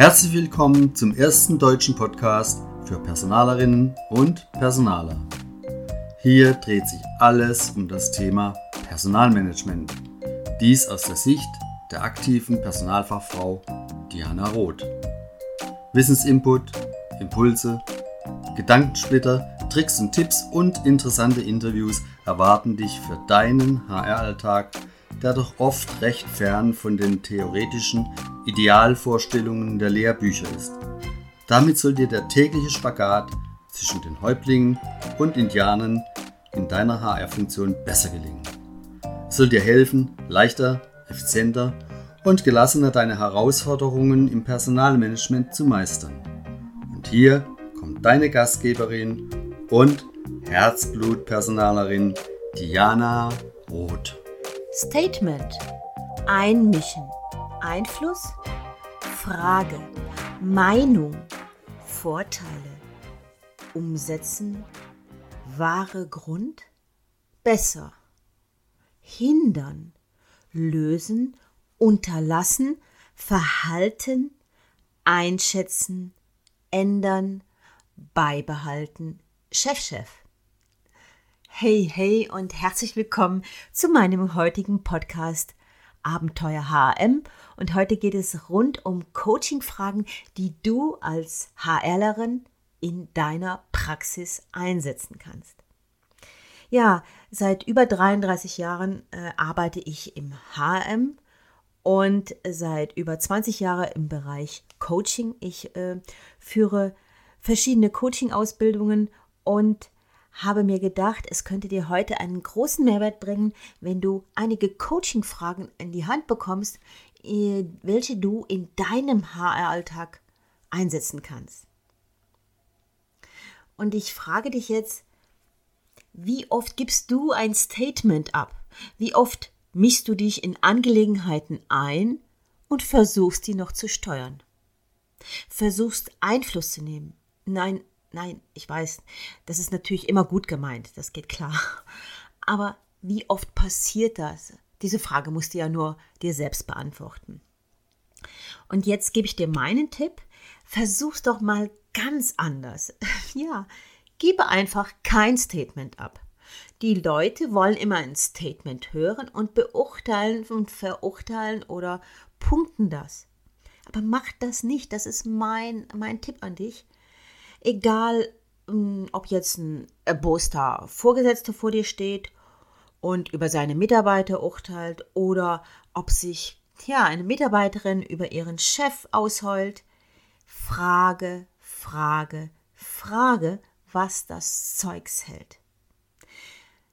Herzlich willkommen zum ersten deutschen Podcast für Personalerinnen und Personaler. Hier dreht sich alles um das Thema Personalmanagement. Dies aus der Sicht der aktiven Personalfachfrau Diana Roth. Wissensinput, Impulse, Gedankensplitter, Tricks und Tipps und interessante Interviews erwarten dich für deinen HR-Alltag, der doch oft recht fern von den theoretischen Idealvorstellungen der Lehrbücher ist. Damit soll dir der tägliche Spagat zwischen den Häuptlingen und Indianern in deiner HR-Funktion besser gelingen. Es soll dir helfen, leichter, effizienter und gelassener deine Herausforderungen im Personalmanagement zu meistern. Und hier kommt deine Gastgeberin und Herzblutpersonalerin Diana Roth. Statement. Einmischen. Einfluss. Frage. Meinung. Vorteile. Umsetzen. Wahre Grund. Besser. Hindern. Lösen. Unterlassen. Verhalten. Einschätzen. Ändern. Beibehalten. Chef-Chef. Hey, hey und herzlich willkommen zu meinem heutigen Podcast Abenteuer HM. Und heute geht es rund um Coaching-Fragen, die du als HRlerin in deiner Praxis einsetzen kannst. Ja, seit über 33 Jahren äh, arbeite ich im HM und seit über 20 Jahren im Bereich Coaching. Ich äh, führe verschiedene Coaching-Ausbildungen und habe mir gedacht, es könnte dir heute einen großen Mehrwert bringen, wenn du einige Coaching-Fragen in die Hand bekommst, äh, welche du in deinem HR-Alltag einsetzen kannst. Und ich frage dich jetzt, wie oft gibst du ein Statement ab? Wie oft mischst du dich in Angelegenheiten ein und versuchst die noch zu steuern? Versuchst Einfluss zu nehmen? Nein, Nein, ich weiß, das ist natürlich immer gut gemeint, das geht klar. Aber wie oft passiert das? Diese Frage musst du ja nur dir selbst beantworten. Und jetzt gebe ich dir meinen Tipp. Versuch's doch mal ganz anders. Ja, gebe einfach kein Statement ab. Die Leute wollen immer ein Statement hören und beurteilen und verurteilen oder punkten das. Aber mach das nicht. Das ist mein, mein Tipp an dich. Egal, hm, ob jetzt ein erboster Vorgesetzter vor dir steht und über seine Mitarbeiter urteilt oder ob sich ja, eine Mitarbeiterin über ihren Chef ausheult. Frage, Frage, Frage, was das Zeugs hält.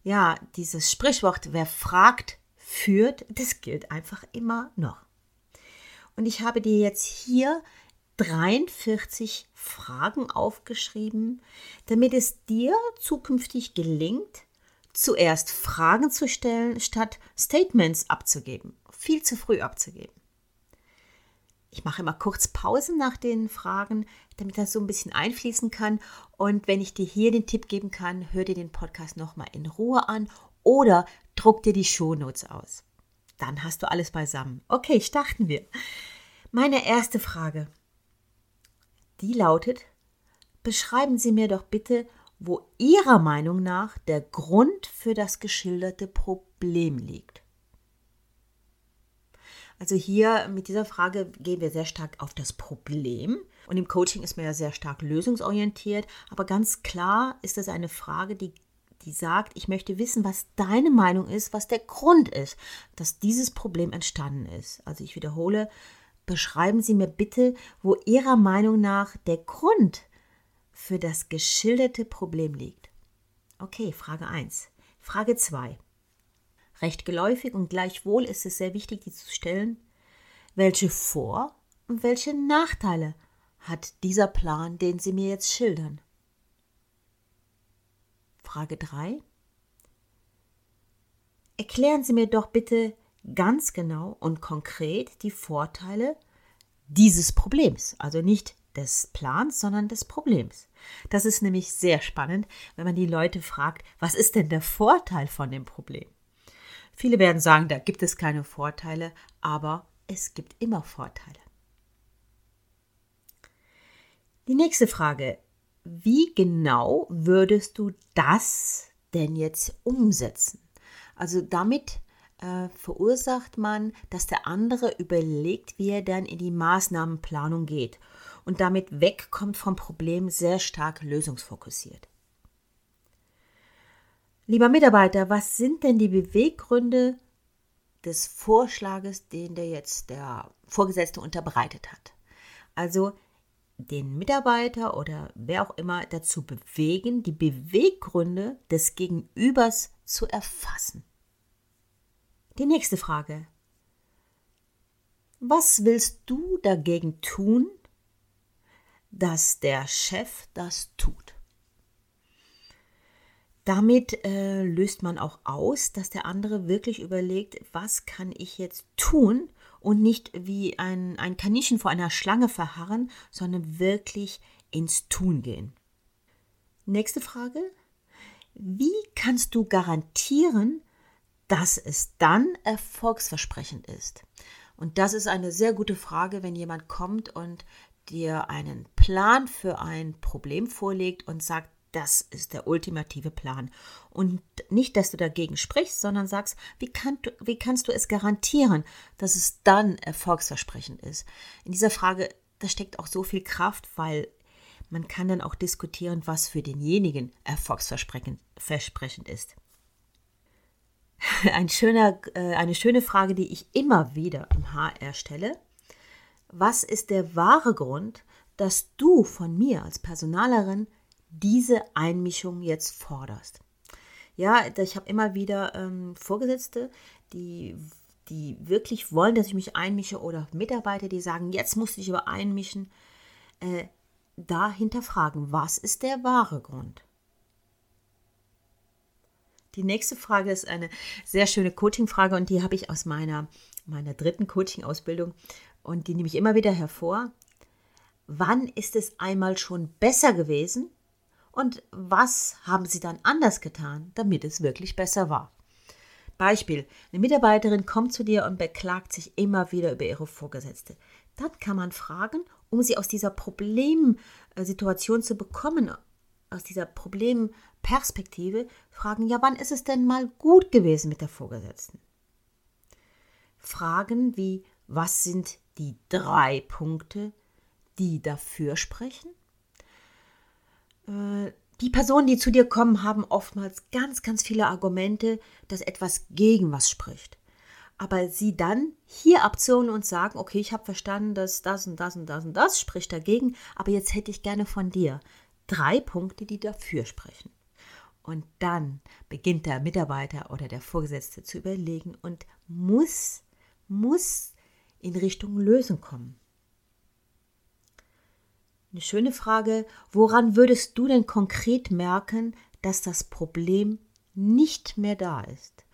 Ja, dieses Sprichwort, wer fragt, führt, das gilt einfach immer noch. Und ich habe dir jetzt hier 43 Fragen aufgeschrieben, damit es dir zukünftig gelingt, zuerst Fragen zu stellen, statt Statements abzugeben, viel zu früh abzugeben. Ich mache immer kurz Pausen nach den Fragen, damit das so ein bisschen einfließen kann. Und wenn ich dir hier den Tipp geben kann, hör dir den Podcast nochmal in Ruhe an oder druck dir die Shownotes aus. Dann hast du alles beisammen. Okay, starten wir. Meine erste Frage. Die lautet, beschreiben Sie mir doch bitte, wo Ihrer Meinung nach der Grund für das geschilderte Problem liegt. Also hier mit dieser Frage gehen wir sehr stark auf das Problem. Und im Coaching ist man ja sehr stark lösungsorientiert. Aber ganz klar ist das eine Frage, die, die sagt, ich möchte wissen, was deine Meinung ist, was der Grund ist, dass dieses Problem entstanden ist. Also ich wiederhole, beschreiben Sie mir bitte, wo Ihrer Meinung nach der Grund für das geschilderte Problem liegt. Okay, Frage 1. Frage 2. Recht geläufig und gleichwohl ist es sehr wichtig, die zu stellen. Welche Vor- und welche Nachteile hat dieser Plan, den Sie mir jetzt schildern? Frage 3. Erklären Sie mir doch bitte ganz genau und konkret die Vorteile dieses Problems. Also nicht des Plans, sondern des Problems. Das ist nämlich sehr spannend, wenn man die Leute fragt, was ist denn der Vorteil von dem Problem? Viele werden sagen, da gibt es keine Vorteile, aber es gibt immer Vorteile. Die nächste Frage. Wie genau würdest du das denn jetzt umsetzen? Also damit äh, verursacht man, dass der andere überlegt, wie er dann in die Maßnahmenplanung geht und damit wegkommt vom Problem sehr stark lösungsfokussiert. Lieber Mitarbeiter, was sind denn die Beweggründe des Vorschlages, den der jetzt der Vorgesetzte unterbreitet hat? Also den Mitarbeiter oder wer auch immer dazu bewegen, die Beweggründe des Gegenübers zu erfassen. Die nächste Frage. Was willst du dagegen tun, dass der Chef das tut? Damit äh, löst man auch aus, dass der andere wirklich überlegt, was kann ich jetzt tun und nicht wie ein, ein Kaninchen vor einer Schlange verharren, sondern wirklich ins Tun gehen. Nächste Frage. Wie kannst du garantieren, dass es dann erfolgsversprechend ist? Und das ist eine sehr gute Frage, wenn jemand kommt und dir einen Plan für ein Problem vorlegt und sagt, das ist der ultimative Plan. Und nicht, dass du dagegen sprichst, sondern sagst, wie, kann, wie kannst du es garantieren, dass es dann erfolgsversprechend ist? In dieser Frage, da steckt auch so viel Kraft, weil man kann dann auch diskutieren, was für denjenigen erfolgsversprechend ist. Ein schöner, äh, eine schöne Frage, die ich immer wieder im HR stelle. Was ist der wahre Grund, dass du von mir als Personalerin diese Einmischung jetzt forderst. Ja, ich habe immer wieder ähm, Vorgesetzte, die, die wirklich wollen, dass ich mich einmische oder Mitarbeiter, die sagen, jetzt musst du dich aber einmischen. Äh, da hinterfragen, was ist der wahre Grund? Die nächste Frage ist eine sehr schöne Coaching-Frage und die habe ich aus meiner, meiner dritten Coaching-Ausbildung und die nehme ich immer wieder hervor. Wann ist es einmal schon besser gewesen und was haben sie dann anders getan, damit es wirklich besser war. Beispiel, eine Mitarbeiterin kommt zu dir und beklagt sich immer wieder über ihre Vorgesetzte. Dann kann man fragen, um sie aus dieser Problemsituation zu bekommen, aus dieser Problemperspektive, fragen, ja, wann ist es denn mal gut gewesen mit der Vorgesetzten? Fragen wie, was sind die drei Punkte, die dafür sprechen? Äh, die Personen, die zu dir kommen, haben oftmals ganz, ganz viele Argumente, dass etwas gegen was spricht. Aber sie dann hier abzonen und sagen, okay, ich habe verstanden, dass das und das und das und das spricht dagegen, aber jetzt hätte ich gerne von dir drei Punkte, die dafür sprechen. Und dann beginnt der Mitarbeiter oder der Vorgesetzte zu überlegen und muss, muss in Richtung Lösung kommen. Eine schöne Frage, woran würdest du denn konkret merken, dass das Problem nicht mehr da ist?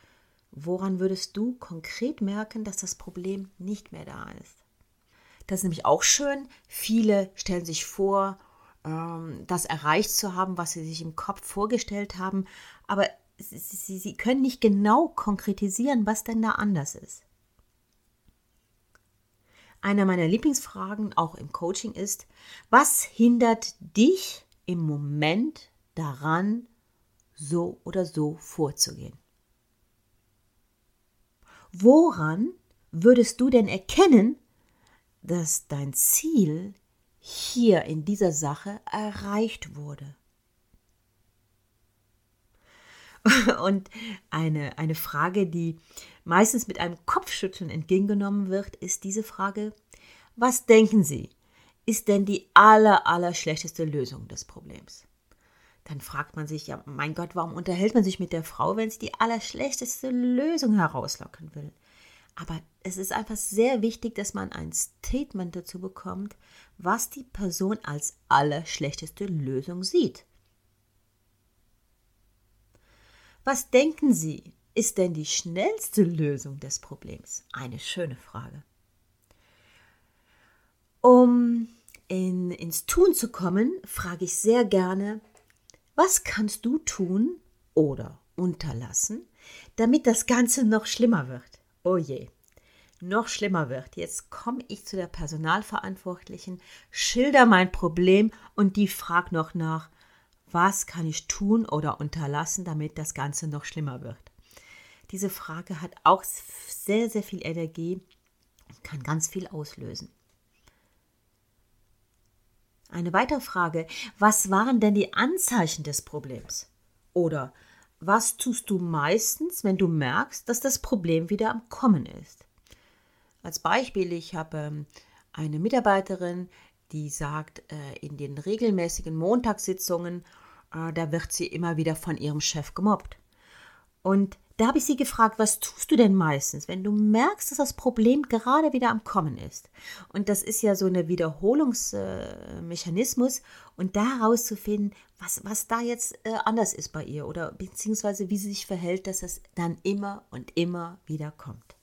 Woran würdest du konkret merken, dass das Problem nicht mehr da ist? Das ist nämlich auch schön. Viele stellen sich vor, das erreicht zu haben, was sie sich im Kopf vorgestellt haben, aber sie, sie können nicht genau konkretisieren, was denn da anders ist. Einer meiner Lieblingsfragen auch im Coaching ist, was hindert dich im Moment daran, so oder so vorzugehen? Woran würdest du denn erkennen, dass dein Ziel hier in dieser Sache erreicht wurde? Und eine, eine Frage, die meistens mit einem Kopfschütteln entgegengenommen wird, ist diese Frage, was denken Sie, ist denn die aller, aller schlechteste Lösung des Problems? Dann fragt man sich, ja, mein Gott, warum unterhält man sich mit der Frau, wenn sie die allerschlechteste Lösung herauslocken will? Aber es ist einfach sehr wichtig, dass man ein Statement dazu bekommt, was die Person als allerschlechteste Lösung sieht. Was denken Sie, ist denn die schnellste Lösung des Problems? Eine schöne Frage. Um in, ins Tun zu kommen, frage ich sehr gerne, was kannst du tun oder unterlassen, damit das Ganze noch schlimmer wird? Oh je. noch schlimmer wird, jetzt komme ich zu der Personalverantwortlichen, schilder mein Problem und die fragt noch nach, was kann ich tun oder unterlassen, damit das Ganze noch schlimmer wird. Diese Frage hat auch sehr, sehr viel Energie und kann ganz viel auslösen. Eine weitere Frage, was waren denn die Anzeichen des Problems? Oder was tust du meistens, wenn du merkst, dass das Problem wieder am Kommen ist? Als Beispiel, ich habe ähm, eine Mitarbeiterin, die sagt, äh, in den regelmäßigen Montagssitzungen, äh, da wird sie immer wieder von ihrem Chef gemobbt. Und da habe ich sie gefragt, was tust du denn meistens, wenn du merkst, dass das Problem gerade wieder am Kommen ist? Und das ist ja so ein Wiederholungsmechanismus und da herauszufinden, was, was da jetzt äh, anders ist bei ihr oder beziehungsweise wie sie sich verhält, dass es dann immer und immer wieder kommt.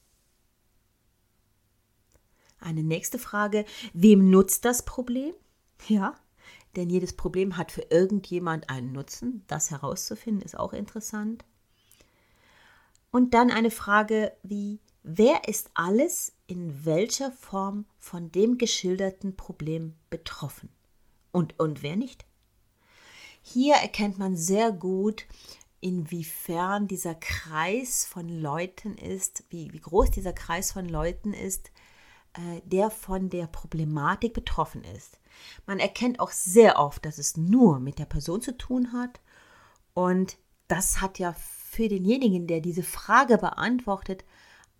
Eine nächste Frage, wem nutzt das Problem? Ja, denn jedes Problem hat für irgendjemand einen Nutzen. Das herauszufinden ist auch interessant. Und dann eine Frage wie, wer ist alles in welcher Form von dem geschilderten Problem betroffen? Und, und wer nicht? Hier erkennt man sehr gut, inwiefern dieser Kreis von Leuten ist, wie, wie groß dieser Kreis von Leuten ist, äh, der von der Problematik betroffen ist. Man erkennt auch sehr oft, dass es nur mit der Person zu tun hat und das hat ja für denjenigen, der diese Frage beantwortet,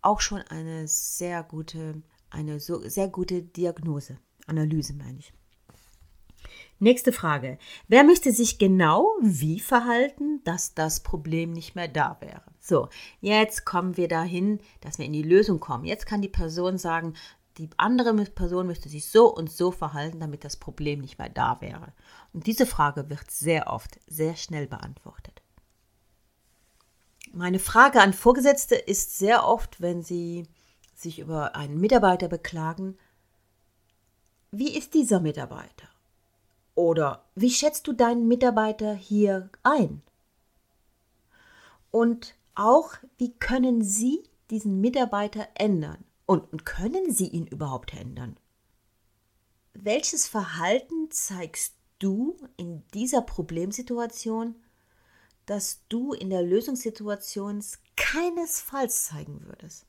auch schon eine sehr gute, eine so, sehr gute Diagnose, Analyse meine ich. Nächste Frage. Wer möchte sich genau wie verhalten, dass das Problem nicht mehr da wäre? So, jetzt kommen wir dahin, dass wir in die Lösung kommen. Jetzt kann die Person sagen, die andere Person müsste sich so und so verhalten, damit das Problem nicht mehr da wäre. Und diese Frage wird sehr oft sehr schnell beantwortet. Meine Frage an Vorgesetzte ist sehr oft, wenn sie sich über einen Mitarbeiter beklagen, wie ist dieser Mitarbeiter? Oder wie schätzt du deinen Mitarbeiter hier ein? Und auch, wie können Sie diesen Mitarbeiter ändern? Und, können Sie ihn überhaupt ändern? Welches Verhalten zeigst du in dieser Problemsituation das du in der Lösungssituation keinesfalls zeigen würdest?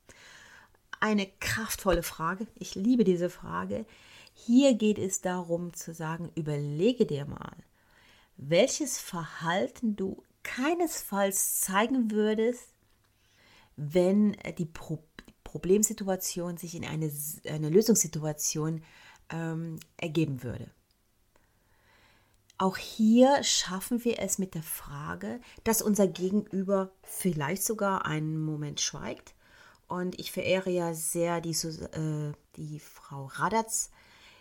Eine kraftvolle Frage. Ich liebe diese Frage. Hier geht es darum zu sagen, überlege dir mal, welches Verhalten du keinesfalls zeigen würdest, wenn die Pro Problemsituation sich in eine, eine Lösungssituation ähm, ergeben würde. Auch hier schaffen wir es mit der Frage, dass unser Gegenüber vielleicht sogar einen Moment schweigt. Und ich verehre ja sehr die, äh, die Frau Radatz,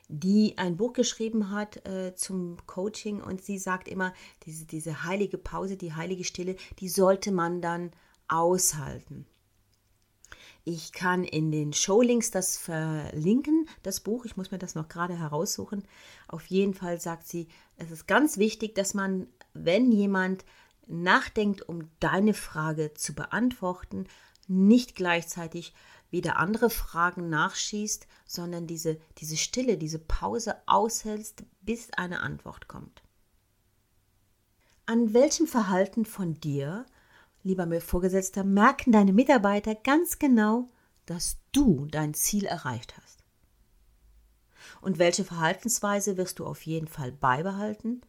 die ein Buch geschrieben hat äh, zum Coaching und sie sagt immer, diese, diese heilige Pause, die heilige Stille, die sollte man dann aushalten. Ich kann in den Showlinks das verlinken, das Buch. Ich muss mir das noch gerade heraussuchen. Auf jeden Fall sagt sie, es ist ganz wichtig, dass man, wenn jemand nachdenkt, um deine Frage zu beantworten, nicht gleichzeitig wieder andere Fragen nachschießt, sondern diese, diese Stille, diese Pause aushältst, bis eine Antwort kommt. An welchem Verhalten von dir lieber Vorgesetzter, merken deine Mitarbeiter ganz genau, dass du dein Ziel erreicht hast. Und welche Verhaltensweise wirst du auf jeden Fall beibehalten,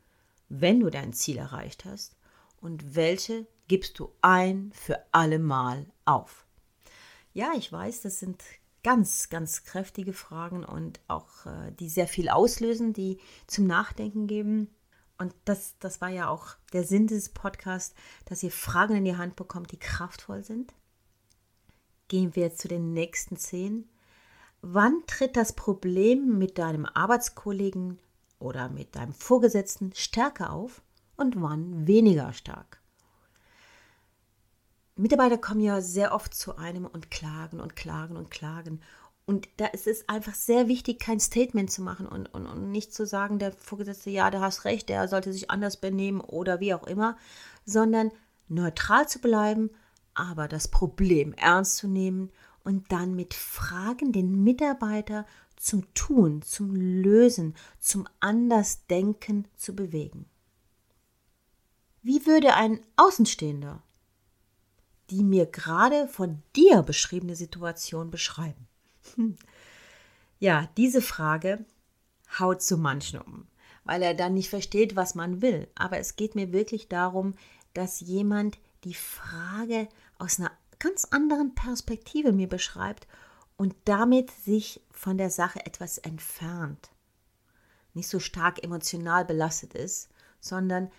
wenn du dein Ziel erreicht hast? Und welche gibst du ein für alle Mal auf? Ja, ich weiß, das sind ganz, ganz kräftige Fragen und auch äh, die sehr viel auslösen, die zum Nachdenken geben. Und das, das war ja auch der Sinn dieses Podcasts, dass ihr Fragen in die Hand bekommt, die kraftvoll sind. Gehen wir jetzt zu den nächsten zehn. Wann tritt das Problem mit deinem Arbeitskollegen oder mit deinem Vorgesetzten stärker auf und wann weniger stark? Mitarbeiter kommen ja sehr oft zu einem und klagen und klagen und klagen. Und da ist es einfach sehr wichtig, kein Statement zu machen und, und, und nicht zu sagen, der Vorgesetzte, ja, du hast recht, der sollte sich anders benehmen oder wie auch immer, sondern neutral zu bleiben, aber das Problem ernst zu nehmen und dann mit Fragen den Mitarbeiter zum Tun, zum Lösen, zum Andersdenken zu bewegen. Wie würde ein Außenstehender die mir gerade von dir beschriebene Situation beschreiben? Ja, diese Frage haut so manchen um, weil er dann nicht versteht, was man will. Aber es geht mir wirklich darum, dass jemand die Frage aus einer ganz anderen Perspektive mir beschreibt und damit sich von der Sache etwas entfernt. Nicht so stark emotional belastet ist, sondern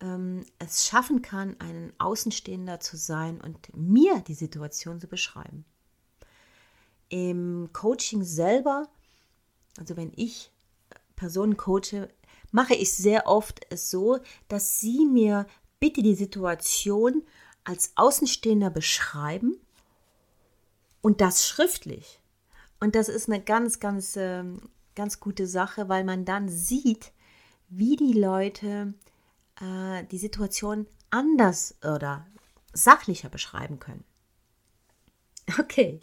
ähm, es schaffen kann, ein Außenstehender zu sein und mir die Situation zu beschreiben. Im Coaching selber, also wenn ich Personen coache, mache ich sehr oft es so, dass sie mir bitte die Situation als Außenstehender beschreiben und das schriftlich. Und das ist eine ganz, ganz, ähm, ganz gute Sache, weil man dann sieht, wie die Leute äh, die Situation anders oder sachlicher beschreiben können. Okay.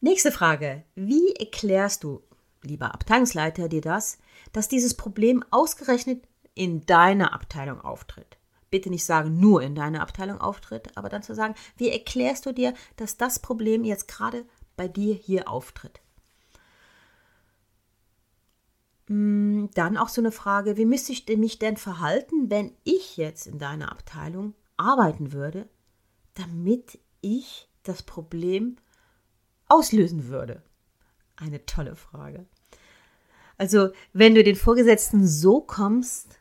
Nächste Frage. Wie erklärst du, lieber Abteilungsleiter, dir das, dass dieses Problem ausgerechnet in deiner Abteilung auftritt? Bitte nicht sagen, nur in deiner Abteilung auftritt, aber dann zu sagen, wie erklärst du dir, dass das Problem jetzt gerade bei dir hier auftritt? Mm, dann auch so eine Frage, wie müsste ich mich denn verhalten, wenn ich jetzt in deiner Abteilung arbeiten würde, damit ich das Problem auslösen würde? Eine tolle Frage. Also, wenn du den Vorgesetzten so kommst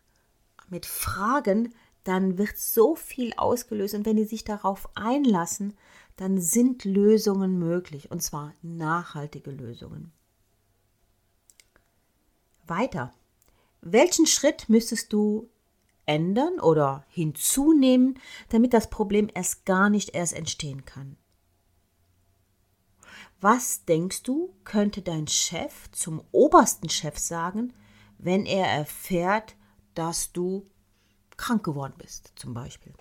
mit Fragen, dann wird so viel ausgelöst und wenn die sich darauf einlassen, dann sind Lösungen möglich und zwar nachhaltige Lösungen. Weiter. Welchen Schritt müsstest du ändern oder hinzunehmen, damit das Problem erst gar nicht erst entstehen kann? Was denkst du, könnte dein Chef zum obersten Chef sagen, wenn er erfährt, dass du krank geworden bist, zum Beispiel?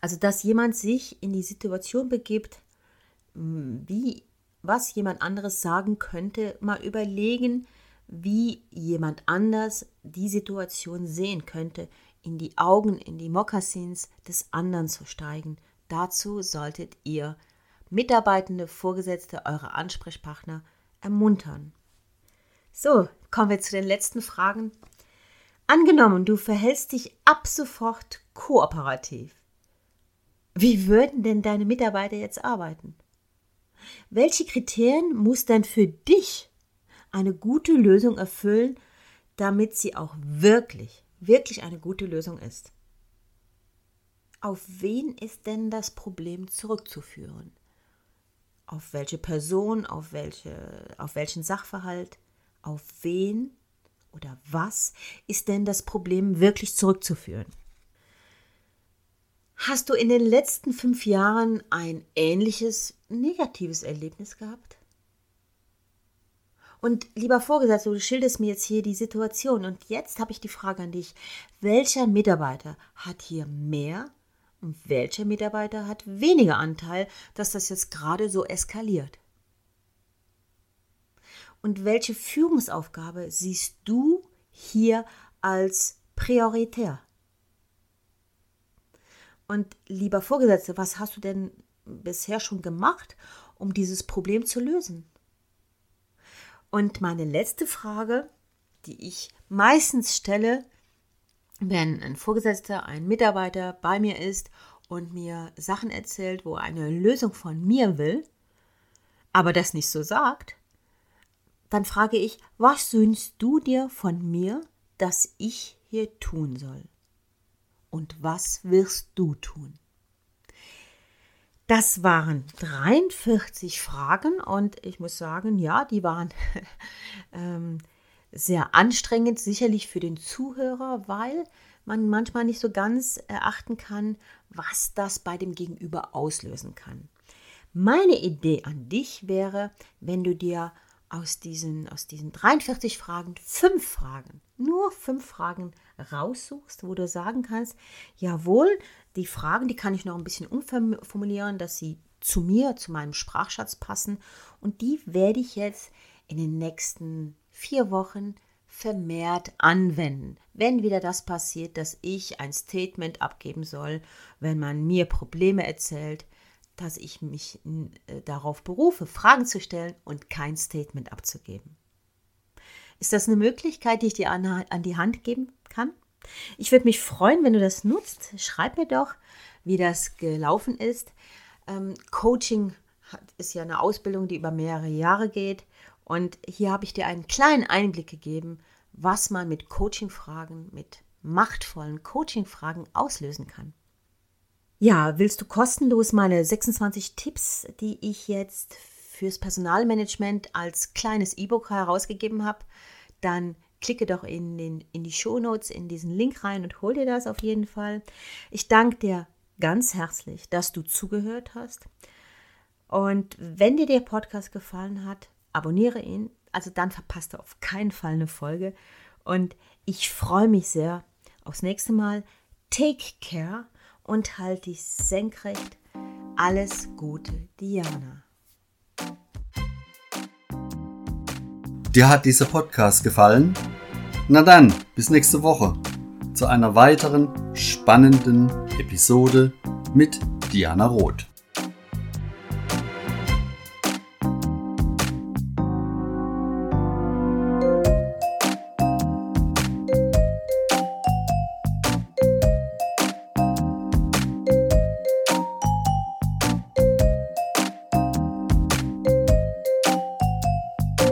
Also, dass jemand sich in die Situation begibt, wie was jemand anderes sagen könnte, mal überlegen, wie jemand anders die Situation sehen könnte, in die Augen, in die Mokassins des anderen zu steigen. Dazu solltet ihr Mitarbeitende, Vorgesetzte, eure Ansprechpartner ermuntern. So, kommen wir zu den letzten Fragen. Angenommen, du verhältst dich ab sofort kooperativ. Wie würden denn deine Mitarbeiter jetzt arbeiten? Welche Kriterien muss denn für dich eine gute Lösung erfüllen, damit sie auch wirklich, wirklich eine gute Lösung ist. Auf wen ist denn das Problem zurückzuführen? Auf welche Person, auf, welche, auf welchen Sachverhalt, auf wen oder was ist denn das Problem wirklich zurückzuführen? Hast du in den letzten fünf Jahren ein ähnliches negatives Erlebnis gehabt? Und lieber Vorgesetzter, du schilderst mir jetzt hier die Situation. Und jetzt habe ich die Frage an dich. Welcher Mitarbeiter hat hier mehr welcher Mitarbeiter hat weniger Anteil, dass das jetzt gerade so eskaliert? Und welche Führungsaufgabe siehst du hier als prioritär? Und lieber Vorgesetzter, was hast du denn bisher schon gemacht, um dieses Problem zu lösen? Und meine letzte Frage, die ich meistens stelle, wenn ein Vorgesetzter, ein Mitarbeiter bei mir ist und mir Sachen erzählt, wo er eine Lösung von mir will, aber das nicht so sagt, dann frage ich, was wünschst du dir von mir, dass ich hier tun soll? Und was wirst du tun? Das waren 43 Fragen und ich muss sagen, ja, die waren ähm, sehr anstrengend, sicherlich für den Zuhörer, weil man manchmal nicht so ganz erachten kann, was das bei dem Gegenüber auslösen kann. Meine Idee an dich wäre, wenn du dir aus diesen, aus diesen 43 Fragen fünf Fragen, nur fünf Fragen raussuchst, wo du sagen kannst, jawohl, die Fragen, die kann ich noch ein bisschen umformulieren, dass sie zu mir, zu meinem Sprachschatz passen und die werde ich jetzt in den nächsten vier Wochen vermehrt anwenden. Wenn wieder das passiert, dass ich ein Statement abgeben soll, wenn man mir Probleme erzählt, dass ich mich äh, darauf berufe, Fragen zu stellen und kein Statement abzugeben. Ist das eine Möglichkeit, die ich dir an, die Hand geben kann? Ich würde mich freuen, wenn du das nutzt. Schreib mir doch, wie das gelaufen ist. Ähm, Coaching ist ja eine Ausbildung, die über mehrere Jahre geht. Und hier habe ich dir einen kleinen Einblick gegeben, was man mit Coaching-Fragen, mit machtvollen Coaching-Fragen auslösen kann. Ja, willst du kostenlos meine 26 Tipps, die ich jetzt fürs Personalmanagement als kleines E-Book herausgegeben habe, dann klicke doch in, den, in die Shownotes, in diesen Link rein und hol dir das auf jeden Fall. Ich danke dir ganz herzlich, dass du zugehört hast. Und wenn dir der Podcast gefallen hat, abonniere ihn. Also dann verpasst du auf keinen Fall eine Folge. Und ich freue mich sehr aufs nächste Mal. Take care und halt dich senkrecht. Alles Gute, Diana. Dir hat dieser Podcast gefallen? Na dann, bis nächste Woche zu einer weiteren spannenden Episode mit Diana Roth.